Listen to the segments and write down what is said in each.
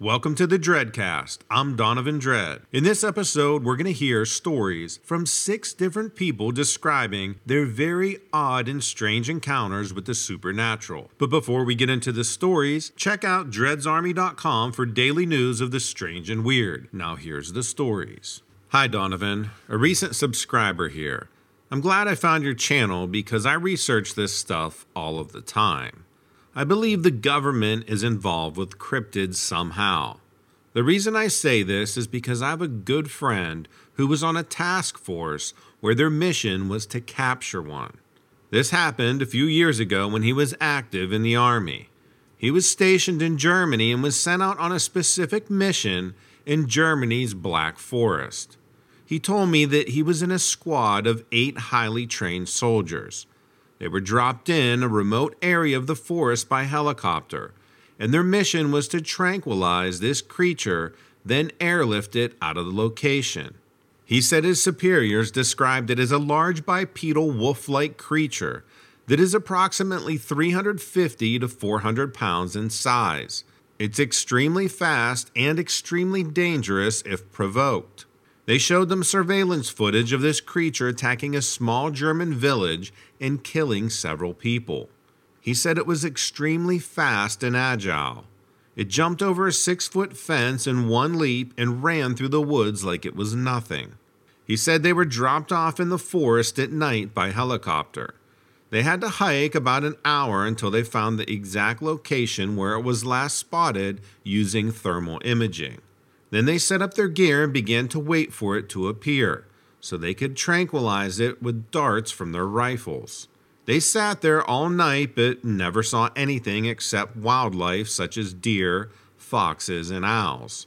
Welcome to the Dreadcast. I'm Donovan Dread. In this episode, we're going to hear stories from six different people describing their very odd and strange encounters with the supernatural. But before we get into the stories, check out dreadsarmy.com for daily news of the strange and weird. Now, here's the stories. Hi, Donovan, a recent subscriber here. I'm glad I found your channel because I research this stuff all of the time. I believe the government is involved with cryptids somehow. The reason I say this is because I have a good friend who was on a task force where their mission was to capture one. This happened a few years ago when he was active in the Army. He was stationed in Germany and was sent out on a specific mission in Germany's Black Forest. He told me that he was in a squad of eight highly trained soldiers. They were dropped in a remote area of the forest by helicopter, and their mission was to tranquilize this creature, then airlift it out of the location. He said his superiors described it as a large bipedal wolf like creature that is approximately 350 to 400 pounds in size. It's extremely fast and extremely dangerous if provoked. They showed them surveillance footage of this creature attacking a small German village and killing several people. He said it was extremely fast and agile. It jumped over a six foot fence in one leap and ran through the woods like it was nothing. He said they were dropped off in the forest at night by helicopter. They had to hike about an hour until they found the exact location where it was last spotted using thermal imaging. Then they set up their gear and began to wait for it to appear, so they could tranquilize it with darts from their rifles. They sat there all night but never saw anything except wildlife such as deer, foxes, and owls.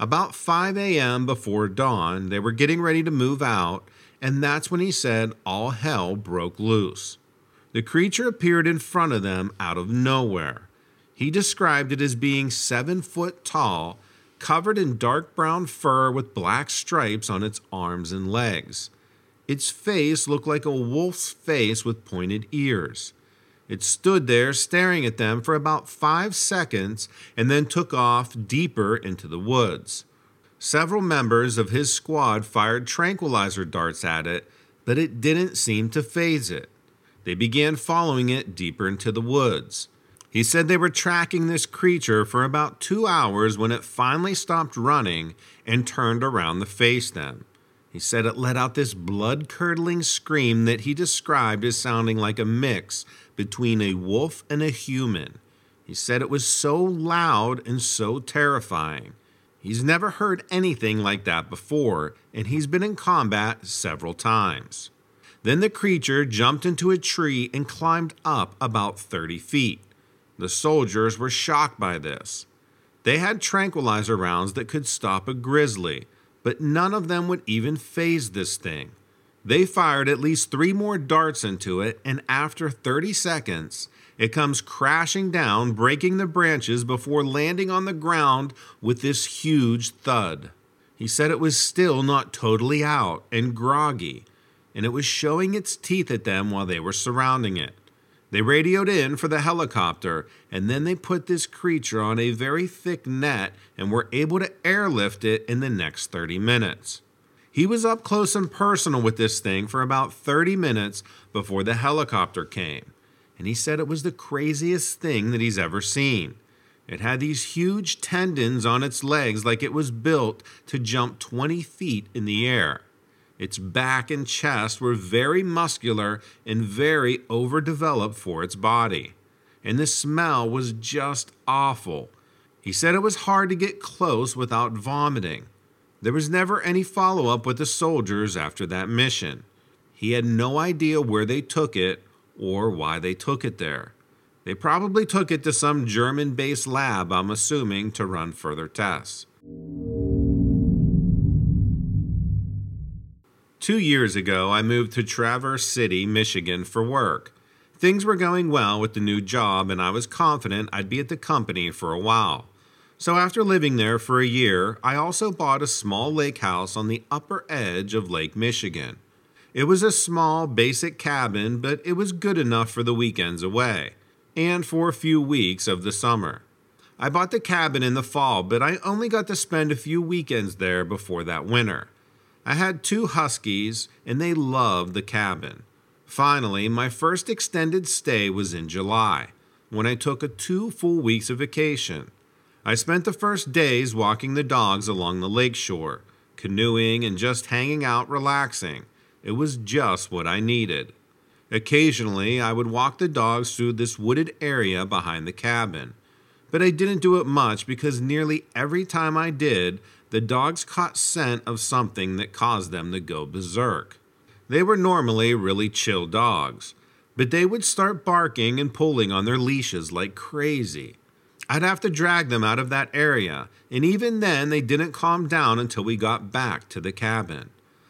About 5 a.m. before dawn, they were getting ready to move out, and that's when he said all hell broke loose. The creature appeared in front of them out of nowhere. He described it as being seven foot tall covered in dark brown fur with black stripes on its arms and legs. Its face looked like a wolf's face with pointed ears. It stood there staring at them for about five seconds and then took off deeper into the woods. Several members of his squad fired tranquilizer darts at it, but it didn't seem to faze it. They began following it deeper into the woods. He said they were tracking this creature for about two hours when it finally stopped running and turned around to face them. He said it let out this blood curdling scream that he described as sounding like a mix between a wolf and a human. He said it was so loud and so terrifying. He's never heard anything like that before, and he's been in combat several times. Then the creature jumped into a tree and climbed up about 30 feet. The soldiers were shocked by this. They had tranquilizer rounds that could stop a grizzly, but none of them would even faze this thing. They fired at least three more darts into it, and after 30 seconds, it comes crashing down, breaking the branches before landing on the ground with this huge thud. He said it was still not totally out and groggy, and it was showing its teeth at them while they were surrounding it. They radioed in for the helicopter, and then they put this creature on a very thick net and were able to airlift it in the next 30 minutes. He was up close and personal with this thing for about 30 minutes before the helicopter came, and he said it was the craziest thing that he's ever seen. It had these huge tendons on its legs like it was built to jump 20 feet in the air. Its back and chest were very muscular and very overdeveloped for its body. And the smell was just awful. He said it was hard to get close without vomiting. There was never any follow up with the soldiers after that mission. He had no idea where they took it or why they took it there. They probably took it to some German based lab, I'm assuming, to run further tests. Two years ago, I moved to Traverse City, Michigan for work. Things were going well with the new job, and I was confident I'd be at the company for a while. So, after living there for a year, I also bought a small lake house on the upper edge of Lake Michigan. It was a small, basic cabin, but it was good enough for the weekends away and for a few weeks of the summer. I bought the cabin in the fall, but I only got to spend a few weekends there before that winter. I had two huskies, and they loved the cabin. Finally, my first extended stay was in July, when I took a two full weeks of vacation. I spent the first days walking the dogs along the lakeshore, canoeing, and just hanging out relaxing. It was just what I needed. Occasionally, I would walk the dogs through this wooded area behind the cabin. But I didn't do it much because nearly every time I did, the dogs caught scent of something that caused them to go berserk. They were normally really chill dogs, but they would start barking and pulling on their leashes like crazy. I'd have to drag them out of that area, and even then they didn't calm down until we got back to the cabin.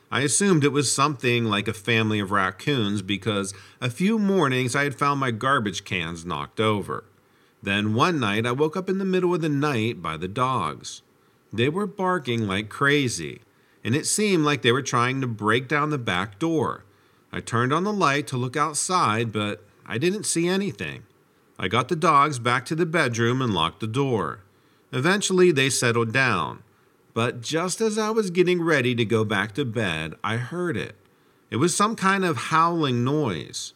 I assumed it was something like a family of raccoons because a few mornings I had found my garbage cans knocked over. Then one night I woke up in the middle of the night by the dogs. They were barking like crazy, and it seemed like they were trying to break down the back door. I turned on the light to look outside, but I didn't see anything. I got the dogs back to the bedroom and locked the door. Eventually, they settled down. But just as I was getting ready to go back to bed, I heard it. It was some kind of howling noise.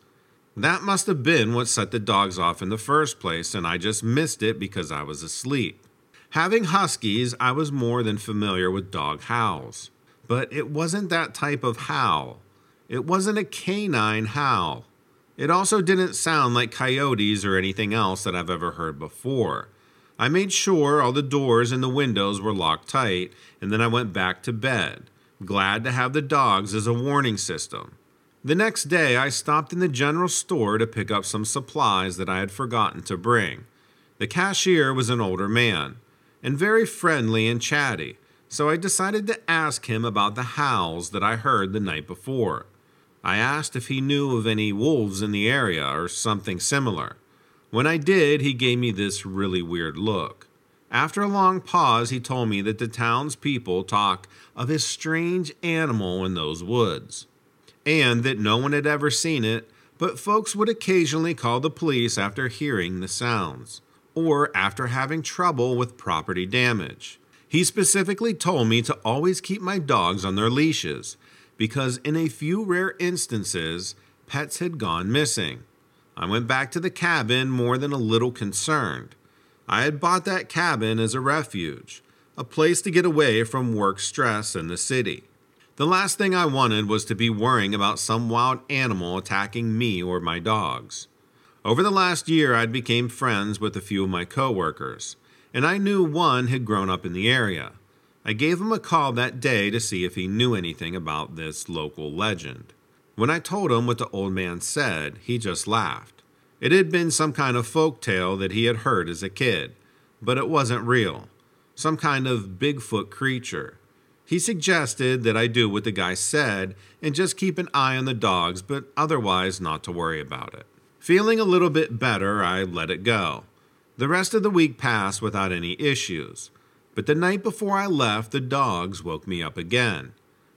That must have been what set the dogs off in the first place, and I just missed it because I was asleep. Having huskies, I was more than familiar with dog howls. But it wasn't that type of howl. It wasn't a canine howl. It also didn't sound like coyotes or anything else that I've ever heard before. I made sure all the doors and the windows were locked tight, and then I went back to bed, glad to have the dogs as a warning system. The next day, I stopped in the general store to pick up some supplies that I had forgotten to bring. The cashier was an older man, and very friendly and chatty, so I decided to ask him about the howls that I heard the night before. I asked if he knew of any wolves in the area or something similar. When I did, he gave me this really weird look. After a long pause, he told me that the townspeople talk of a strange animal in those woods, and that no one had ever seen it, but folks would occasionally call the police after hearing the sounds, or after having trouble with property damage. He specifically told me to always keep my dogs on their leashes because in a few rare instances, pets had gone missing. I went back to the cabin more than a little concerned. I had bought that cabin as a refuge, a place to get away from work stress in the city. The last thing I wanted was to be worrying about some wild animal attacking me or my dogs. Over the last year, I'd became friends with a few of my coworkers, and I knew one had grown up in the area. I gave him a call that day to see if he knew anything about this local legend. When I told him what the old man said, he just laughed. It had been some kind of folk tale that he had heard as a kid, but it wasn't real. Some kind of Bigfoot creature. He suggested that I do what the guy said and just keep an eye on the dogs, but otherwise not to worry about it. Feeling a little bit better, I let it go. The rest of the week passed without any issues. But the night before I left, the dogs woke me up again.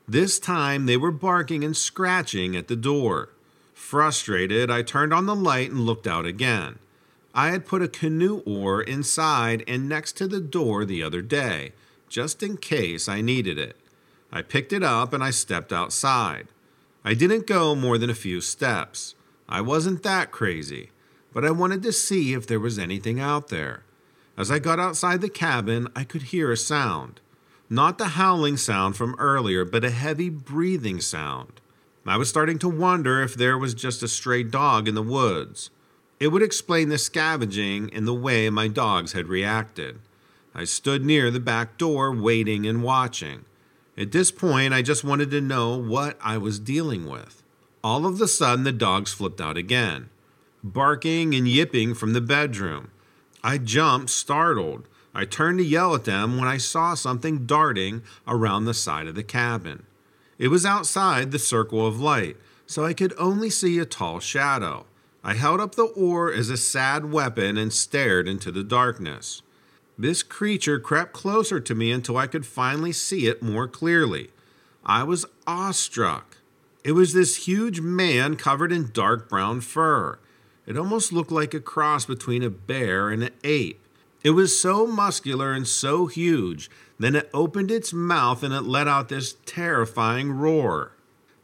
This time they were barking and scratching at the door. Frustrated, I turned on the light and looked out again. I had put a canoe oar inside and next to the door the other day, just in case I needed it. I picked it up and I stepped outside. I didn't go more than a few steps. I wasn't that crazy, but I wanted to see if there was anything out there. As I got outside the cabin, I could hear a sound. Not the howling sound from earlier, but a heavy breathing sound. I was starting to wonder if there was just a stray dog in the woods. It would explain the scavenging and the way my dogs had reacted. I stood near the back door, waiting and watching. At this point, I just wanted to know what I was dealing with. All of a sudden, the dogs flipped out again, barking and yipping from the bedroom. I jumped, startled. I turned to yell at them when I saw something darting around the side of the cabin. It was outside the circle of light, so I could only see a tall shadow. I held up the oar as a sad weapon and stared into the darkness. This creature crept closer to me until I could finally see it more clearly. I was awestruck. It was this huge man covered in dark brown fur. It almost looked like a cross between a bear and an ape. It was so muscular and so huge, then it opened its mouth and it let out this terrifying roar.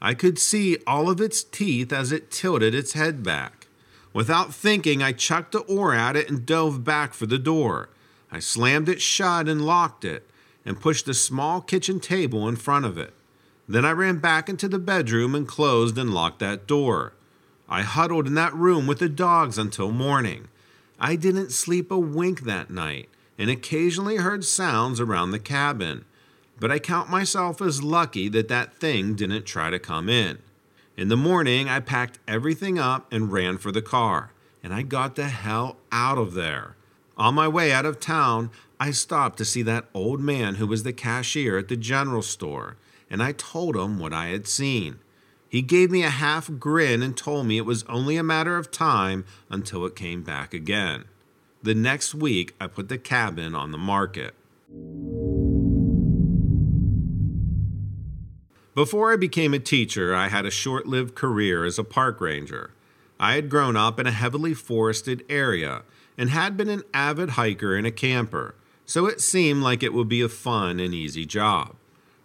I could see all of its teeth as it tilted its head back. Without thinking, I chucked the oar at it and dove back for the door. I slammed it shut and locked it, and pushed a small kitchen table in front of it. Then I ran back into the bedroom and closed and locked that door. I huddled in that room with the dogs until morning. I didn't sleep a wink that night and occasionally heard sounds around the cabin, but I count myself as lucky that that thing didn't try to come in. In the morning, I packed everything up and ran for the car, and I got the hell out of there. On my way out of town, I stopped to see that old man who was the cashier at the general store, and I told him what I had seen. He gave me a half grin and told me it was only a matter of time until it came back again. The next week, I put the cabin on the market. Before I became a teacher, I had a short lived career as a park ranger. I had grown up in a heavily forested area and had been an avid hiker and a camper, so it seemed like it would be a fun and easy job.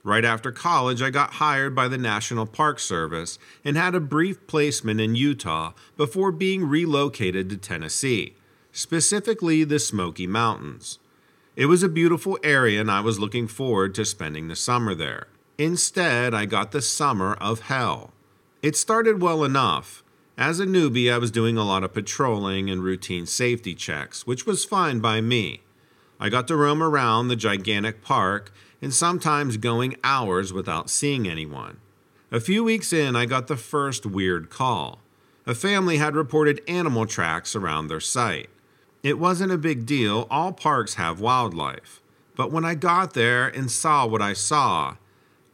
Right after college, I got hired by the National Park Service and had a brief placement in Utah before being relocated to Tennessee, specifically the Smoky Mountains. It was a beautiful area and I was looking forward to spending the summer there. Instead, I got the summer of hell. It started well enough. As a newbie, I was doing a lot of patrolling and routine safety checks, which was fine by me. I got to roam around the gigantic park and sometimes going hours without seeing anyone. A few weeks in, I got the first weird call. A family had reported animal tracks around their site. It wasn't a big deal, all parks have wildlife. But when I got there and saw what I saw,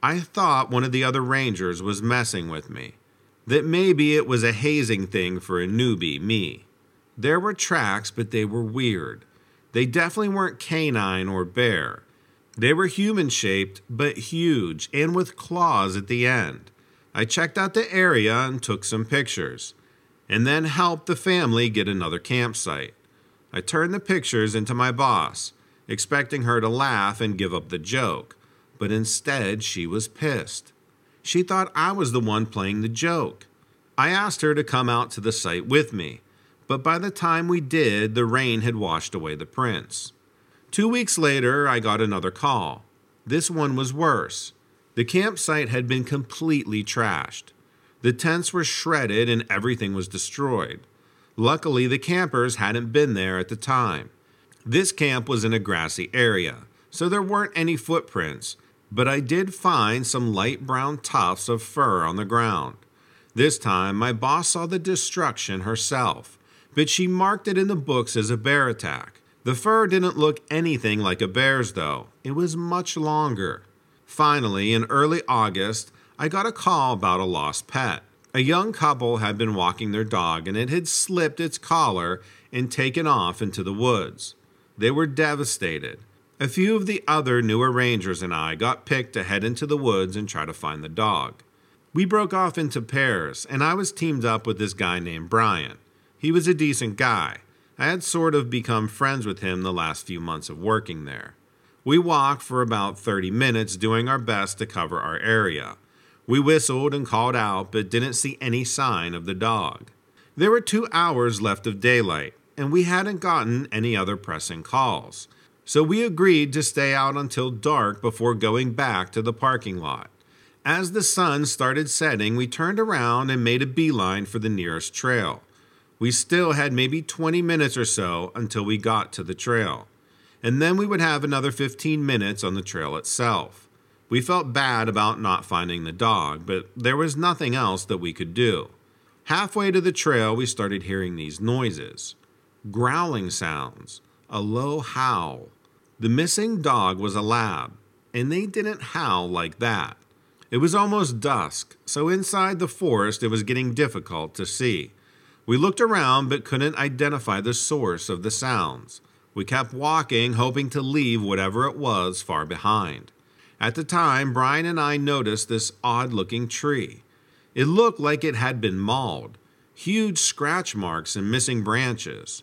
I thought one of the other rangers was messing with me. That maybe it was a hazing thing for a newbie, me. There were tracks, but they were weird. They definitely weren't canine or bear. They were human shaped, but huge, and with claws at the end. I checked out the area and took some pictures, and then helped the family get another campsite. I turned the pictures into my boss, expecting her to laugh and give up the joke, but instead she was pissed. She thought I was the one playing the joke. I asked her to come out to the site with me, but by the time we did, the rain had washed away the prints. Two weeks later, I got another call. This one was worse. The campsite had been completely trashed. The tents were shredded and everything was destroyed. Luckily, the campers hadn't been there at the time. This camp was in a grassy area, so there weren't any footprints, but I did find some light brown tufts of fur on the ground. This time, my boss saw the destruction herself, but she marked it in the books as a bear attack. The fur didn't look anything like a bear's, though. It was much longer. Finally, in early August, I got a call about a lost pet. A young couple had been walking their dog and it had slipped its collar and taken off into the woods. They were devastated. A few of the other newer rangers and I got picked to head into the woods and try to find the dog. We broke off into pairs, and I was teamed up with this guy named Brian. He was a decent guy. I had sort of become friends with him the last few months of working there. We walked for about 30 minutes, doing our best to cover our area. We whistled and called out, but didn't see any sign of the dog. There were two hours left of daylight, and we hadn't gotten any other pressing calls. So we agreed to stay out until dark before going back to the parking lot. As the sun started setting, we turned around and made a beeline for the nearest trail. We still had maybe 20 minutes or so until we got to the trail. And then we would have another 15 minutes on the trail itself. We felt bad about not finding the dog, but there was nothing else that we could do. Halfway to the trail, we started hearing these noises growling sounds, a low howl. The missing dog was a lab, and they didn't howl like that. It was almost dusk, so inside the forest it was getting difficult to see. We looked around but couldn't identify the source of the sounds. We kept walking, hoping to leave whatever it was far behind. At the time, Brian and I noticed this odd looking tree. It looked like it had been mauled, huge scratch marks and missing branches.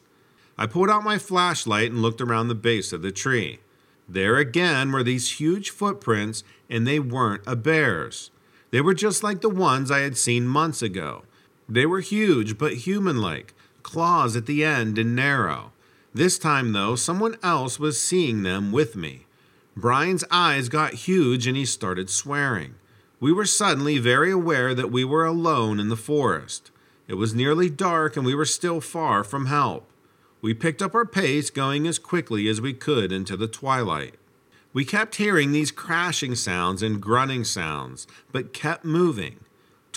I pulled out my flashlight and looked around the base of the tree. There again were these huge footprints, and they weren't a bear's. They were just like the ones I had seen months ago. They were huge but human like, claws at the end and narrow. This time, though, someone else was seeing them with me. Brian's eyes got huge and he started swearing. We were suddenly very aware that we were alone in the forest. It was nearly dark and we were still far from help. We picked up our pace, going as quickly as we could into the twilight. We kept hearing these crashing sounds and grunting sounds, but kept moving.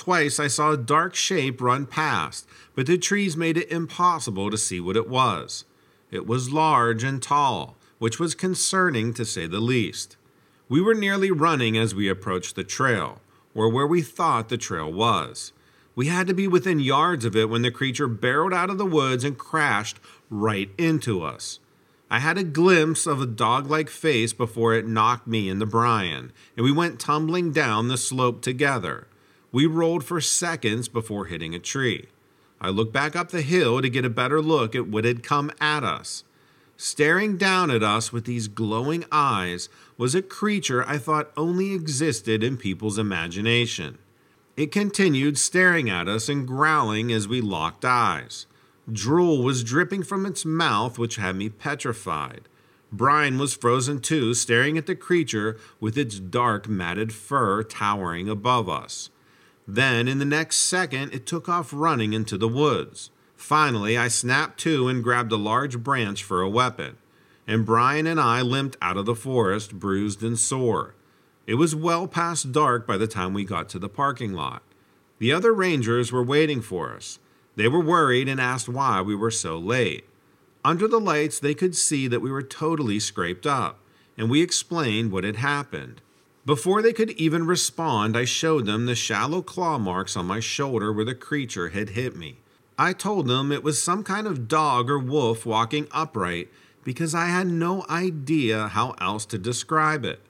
Twice I saw a dark shape run past, but the trees made it impossible to see what it was. It was large and tall, which was concerning to say the least. We were nearly running as we approached the trail, or where we thought the trail was. We had to be within yards of it when the creature barreled out of the woods and crashed right into us. I had a glimpse of a dog like face before it knocked me in the Brian, and we went tumbling down the slope together. We rolled for seconds before hitting a tree. I looked back up the hill to get a better look at what had come at us. Staring down at us with these glowing eyes was a creature I thought only existed in people's imagination. It continued staring at us and growling as we locked eyes. Drool was dripping from its mouth, which had me petrified. Brian was frozen too, staring at the creature with its dark, matted fur towering above us. Then, in the next second, it took off running into the woods. Finally, I snapped to and grabbed a large branch for a weapon, and Brian and I limped out of the forest, bruised and sore. It was well past dark by the time we got to the parking lot. The other rangers were waiting for us. They were worried and asked why we were so late. Under the lights, they could see that we were totally scraped up, and we explained what had happened. Before they could even respond, I showed them the shallow claw marks on my shoulder where the creature had hit me. I told them it was some kind of dog or wolf walking upright because I had no idea how else to describe it.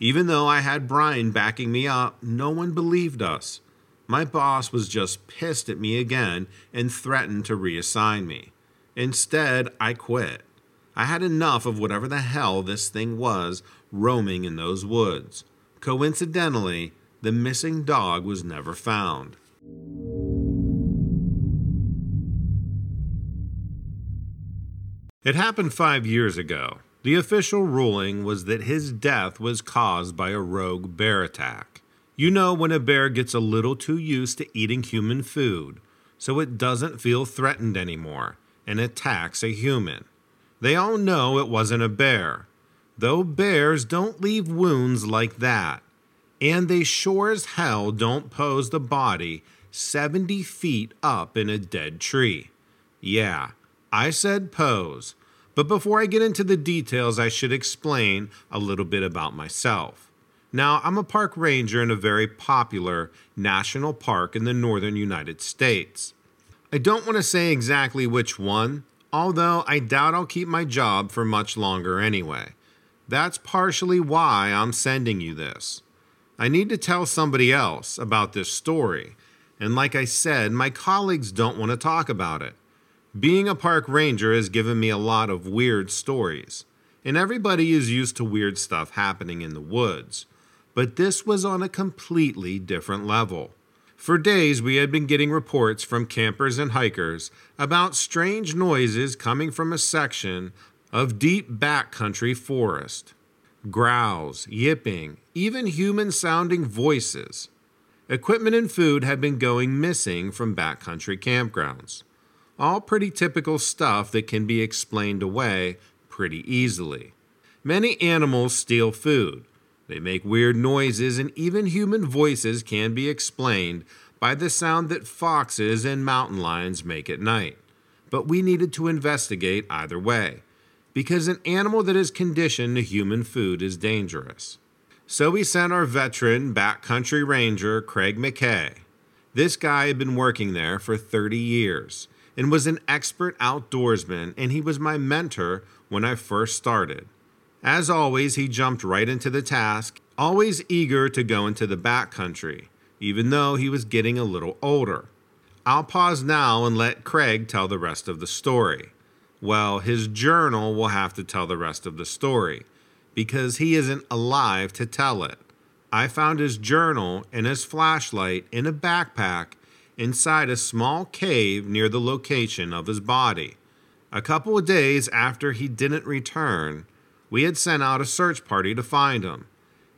Even though I had Brian backing me up, no one believed us. My boss was just pissed at me again and threatened to reassign me. Instead, I quit. I had enough of whatever the hell this thing was roaming in those woods. Coincidentally, the missing dog was never found. It happened five years ago. The official ruling was that his death was caused by a rogue bear attack. You know when a bear gets a little too used to eating human food, so it doesn't feel threatened anymore and attacks a human. They all know it wasn't a bear, though bears don't leave wounds like that. And they sure as hell don't pose the body 70 feet up in a dead tree. Yeah, I said pose but before I get into the details, I should explain a little bit about myself. Now, I'm a park ranger in a very popular national park in the northern United States. I don't want to say exactly which one, although I doubt I'll keep my job for much longer anyway. That's partially why I'm sending you this. I need to tell somebody else about this story, and like I said, my colleagues don't want to talk about it. Being a park ranger has given me a lot of weird stories, and everybody is used to weird stuff happening in the woods. But this was on a completely different level. For days, we had been getting reports from campers and hikers about strange noises coming from a section of deep backcountry forest. Growls, yipping, even human sounding voices. Equipment and food had been going missing from backcountry campgrounds. All pretty typical stuff that can be explained away pretty easily. Many animals steal food. They make weird noises, and even human voices can be explained by the sound that foxes and mountain lions make at night. But we needed to investigate either way, because an animal that is conditioned to human food is dangerous. So we sent our veteran backcountry ranger, Craig McKay. This guy had been working there for 30 years and was an expert outdoorsman, and he was my mentor when I first started. As always, he jumped right into the task, always eager to go into the backcountry, even though he was getting a little older. I'll pause now and let Craig tell the rest of the story. Well, his journal will have to tell the rest of the story because he isn't alive to tell it. I found his journal and his flashlight in a backpack inside a small cave near the location of his body. A couple of days after he didn't return, we had sent out a search party to find him.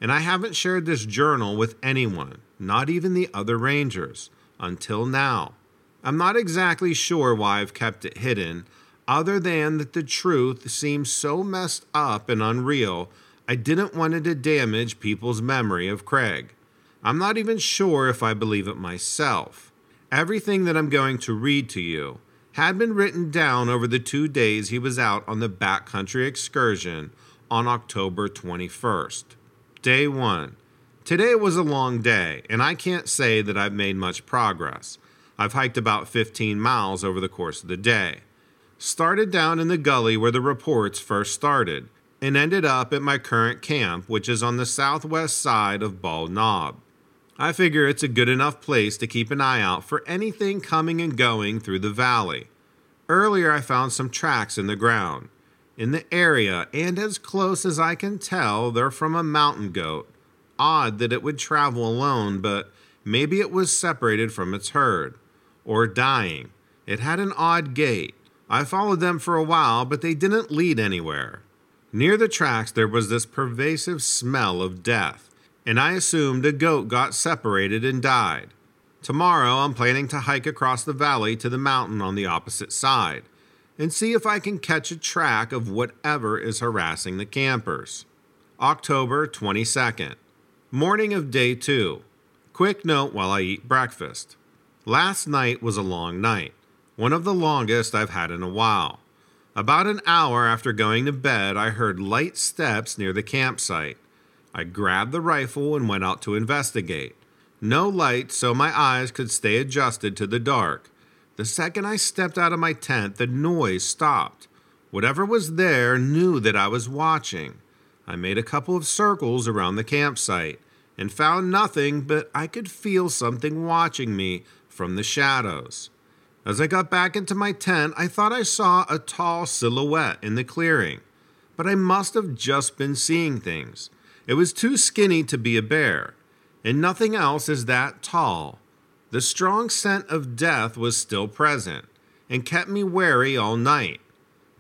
And I haven't shared this journal with anyone, not even the other rangers, until now. I'm not exactly sure why I've kept it hidden, other than that the truth seems so messed up and unreal, I didn't want it to damage people's memory of Craig. I'm not even sure if I believe it myself. Everything that I'm going to read to you had been written down over the two days he was out on the backcountry excursion on October 21st. Day 1. Today was a long day, and I can't say that I've made much progress. I've hiked about 15 miles over the course of the day. Started down in the gully where the reports first started, and ended up at my current camp, which is on the southwest side of Bald Knob. I figure it's a good enough place to keep an eye out for anything coming and going through the valley. Earlier, I found some tracks in the ground. In the area, and as close as I can tell, they're from a mountain goat. Odd that it would travel alone, but maybe it was separated from its herd. Or dying. It had an odd gait. I followed them for a while, but they didn't lead anywhere. Near the tracks, there was this pervasive smell of death and I assumed a goat got separated and died. Tomorrow I'm planning to hike across the valley to the mountain on the opposite side and see if I can catch a track of whatever is harassing the campers. October 22nd, morning of day two. Quick note while I eat breakfast. Last night was a long night, one of the longest I've had in a while. About an hour after going to bed, I heard light steps near the campsite. I grabbed the rifle and went out to investigate. No light, so my eyes could stay adjusted to the dark. The second I stepped out of my tent, the noise stopped. Whatever was there knew that I was watching. I made a couple of circles around the campsite and found nothing, but I could feel something watching me from the shadows. As I got back into my tent, I thought I saw a tall silhouette in the clearing, but I must have just been seeing things. It was too skinny to be a bear, and nothing else is that tall. The strong scent of death was still present and kept me wary all night.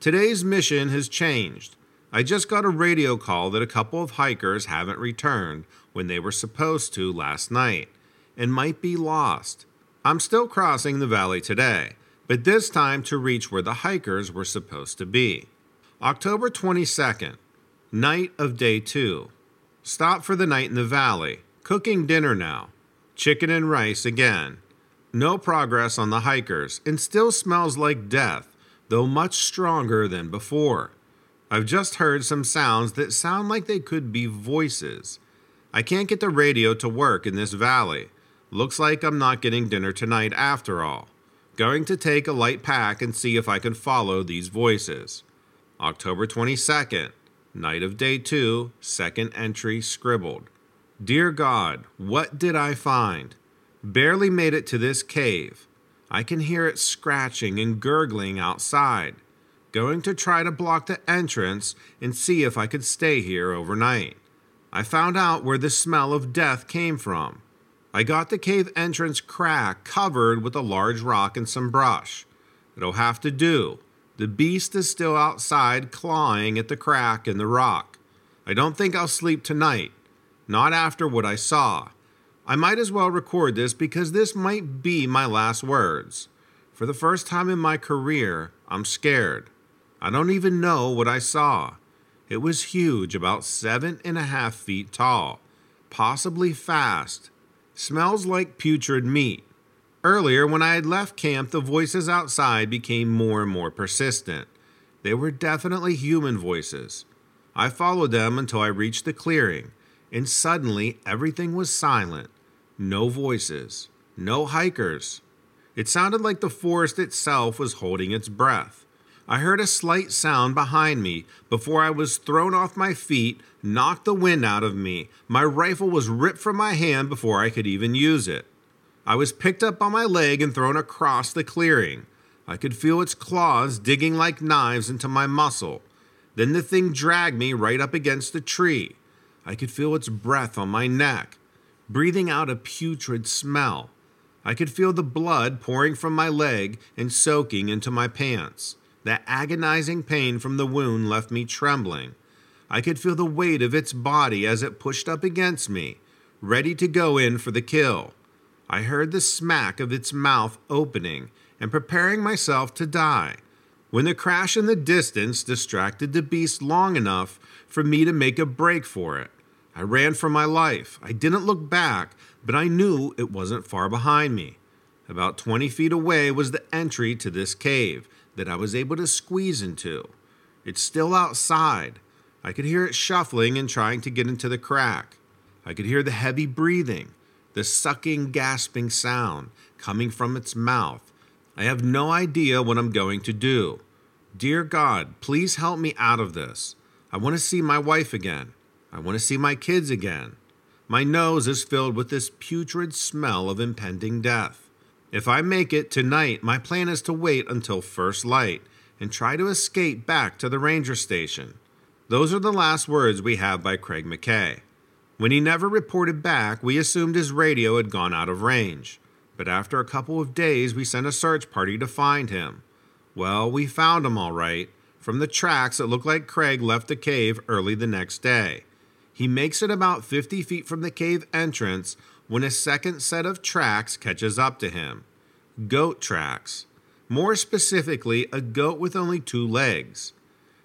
Today's mission has changed. I just got a radio call that a couple of hikers haven't returned when they were supposed to last night and might be lost. I'm still crossing the valley today, but this time to reach where the hikers were supposed to be. October 22nd, night of day 2. Stop for the night in the valley. Cooking dinner now. Chicken and rice again. No progress on the hikers, and still smells like death, though much stronger than before. I've just heard some sounds that sound like they could be voices. I can't get the radio to work in this valley. Looks like I'm not getting dinner tonight after all. Going to take a light pack and see if I can follow these voices. October 22nd. Night of day two, second entry scribbled. Dear God, what did I find? Barely made it to this cave. I can hear it scratching and gurgling outside. Going to try to block the entrance and see if I could stay here overnight. I found out where the smell of death came from. I got the cave entrance crack covered with a large rock and some brush. It'll have to do. The beast is still outside clawing at the crack in the rock. I don't think I'll sleep tonight. Not after what I saw. I might as well record this because this might be my last words. For the first time in my career, I'm scared. I don't even know what I saw. It was huge, about seven and a half feet tall, possibly fast. Smells like putrid meat. Earlier, when I had left camp, the voices outside became more and more persistent. They were definitely human voices. I followed them until I reached the clearing, and suddenly everything was silent. No voices, no hikers. It sounded like the forest itself was holding its breath. I heard a slight sound behind me before I was thrown off my feet, knocked the wind out of me. My rifle was ripped from my hand before I could even use it. I was picked up on my leg and thrown across the clearing. I could feel its claws digging like knives into my muscle. Then the thing dragged me right up against the tree. I could feel its breath on my neck, breathing out a putrid smell. I could feel the blood pouring from my leg and soaking into my pants. That agonizing pain from the wound left me trembling. I could feel the weight of its body as it pushed up against me, ready to go in for the kill. I heard the smack of its mouth opening and preparing myself to die, when the crash in the distance distracted the beast long enough for me to make a break for it. I ran for my life. I didn't look back, but I knew it wasn't far behind me. About 20 feet away was the entry to this cave that I was able to squeeze into. It's still outside. I could hear it shuffling and trying to get into the crack. I could hear the heavy breathing, the sucking, gasping sound coming from its mouth I have no idea what I'm going to do. Dear God, please help me out of this. I want to see my wife again. I want to see my kids again. My nose is filled with this putrid smell of impending death. If I make it tonight, my plan is to wait until first light and try to escape back to the ranger station. Those are the last words we have by Craig McKay. When he never reported back, we assumed his radio had gone out of range but after a couple of days, we sent a search party to find him. Well, we found him all right. From the tracks, it looked like Craig left the cave early the next day. He makes it about 50 feet from the cave entrance when a second set of tracks catches up to him. Goat tracks. More specifically, a goat with only two legs.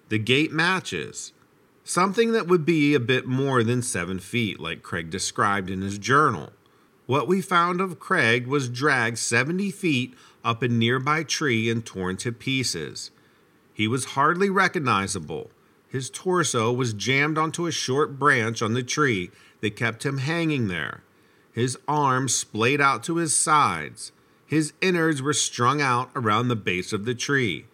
The gait matches. Something that would be a bit more than seven feet, like Craig described in his journal. What we found of Craig was dragged 70 feet up a nearby tree and torn to pieces. He was hardly recognizable. His torso was jammed onto a short branch on the tree that kept him hanging there. His arms splayed out to his sides. His innards were strung out around the base of the tree.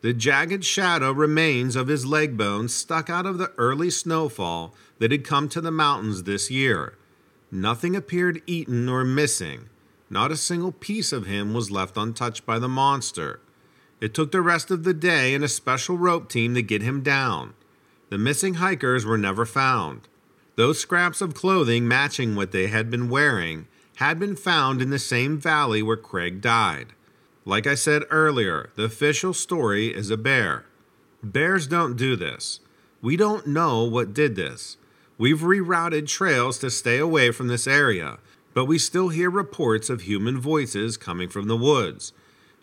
The jagged shadow remains of his leg bones stuck out of the early snowfall that had come to the mountains this year. Nothing appeared eaten or missing. Not a single piece of him was left untouched by the monster. It took the rest of the day and a special rope team to get him down. The missing hikers were never found. Those scraps of clothing matching what they had been wearing had been found in the same valley where Craig died. Like I said earlier, the official story is a bear. Bears don't do this. We don't know what did this. We've rerouted trails to stay away from this area, but we still hear reports of human voices coming from the woods.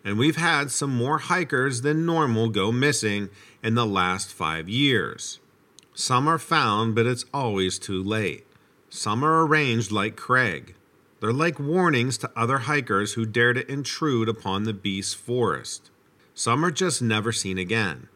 And we've had some more hikers than normal go missing in the last five years. Some are found, but it's always too late. Some are arranged like Craig. They're like warnings to other hikers who dare to intrude upon the beast's forest. Some are just never seen again.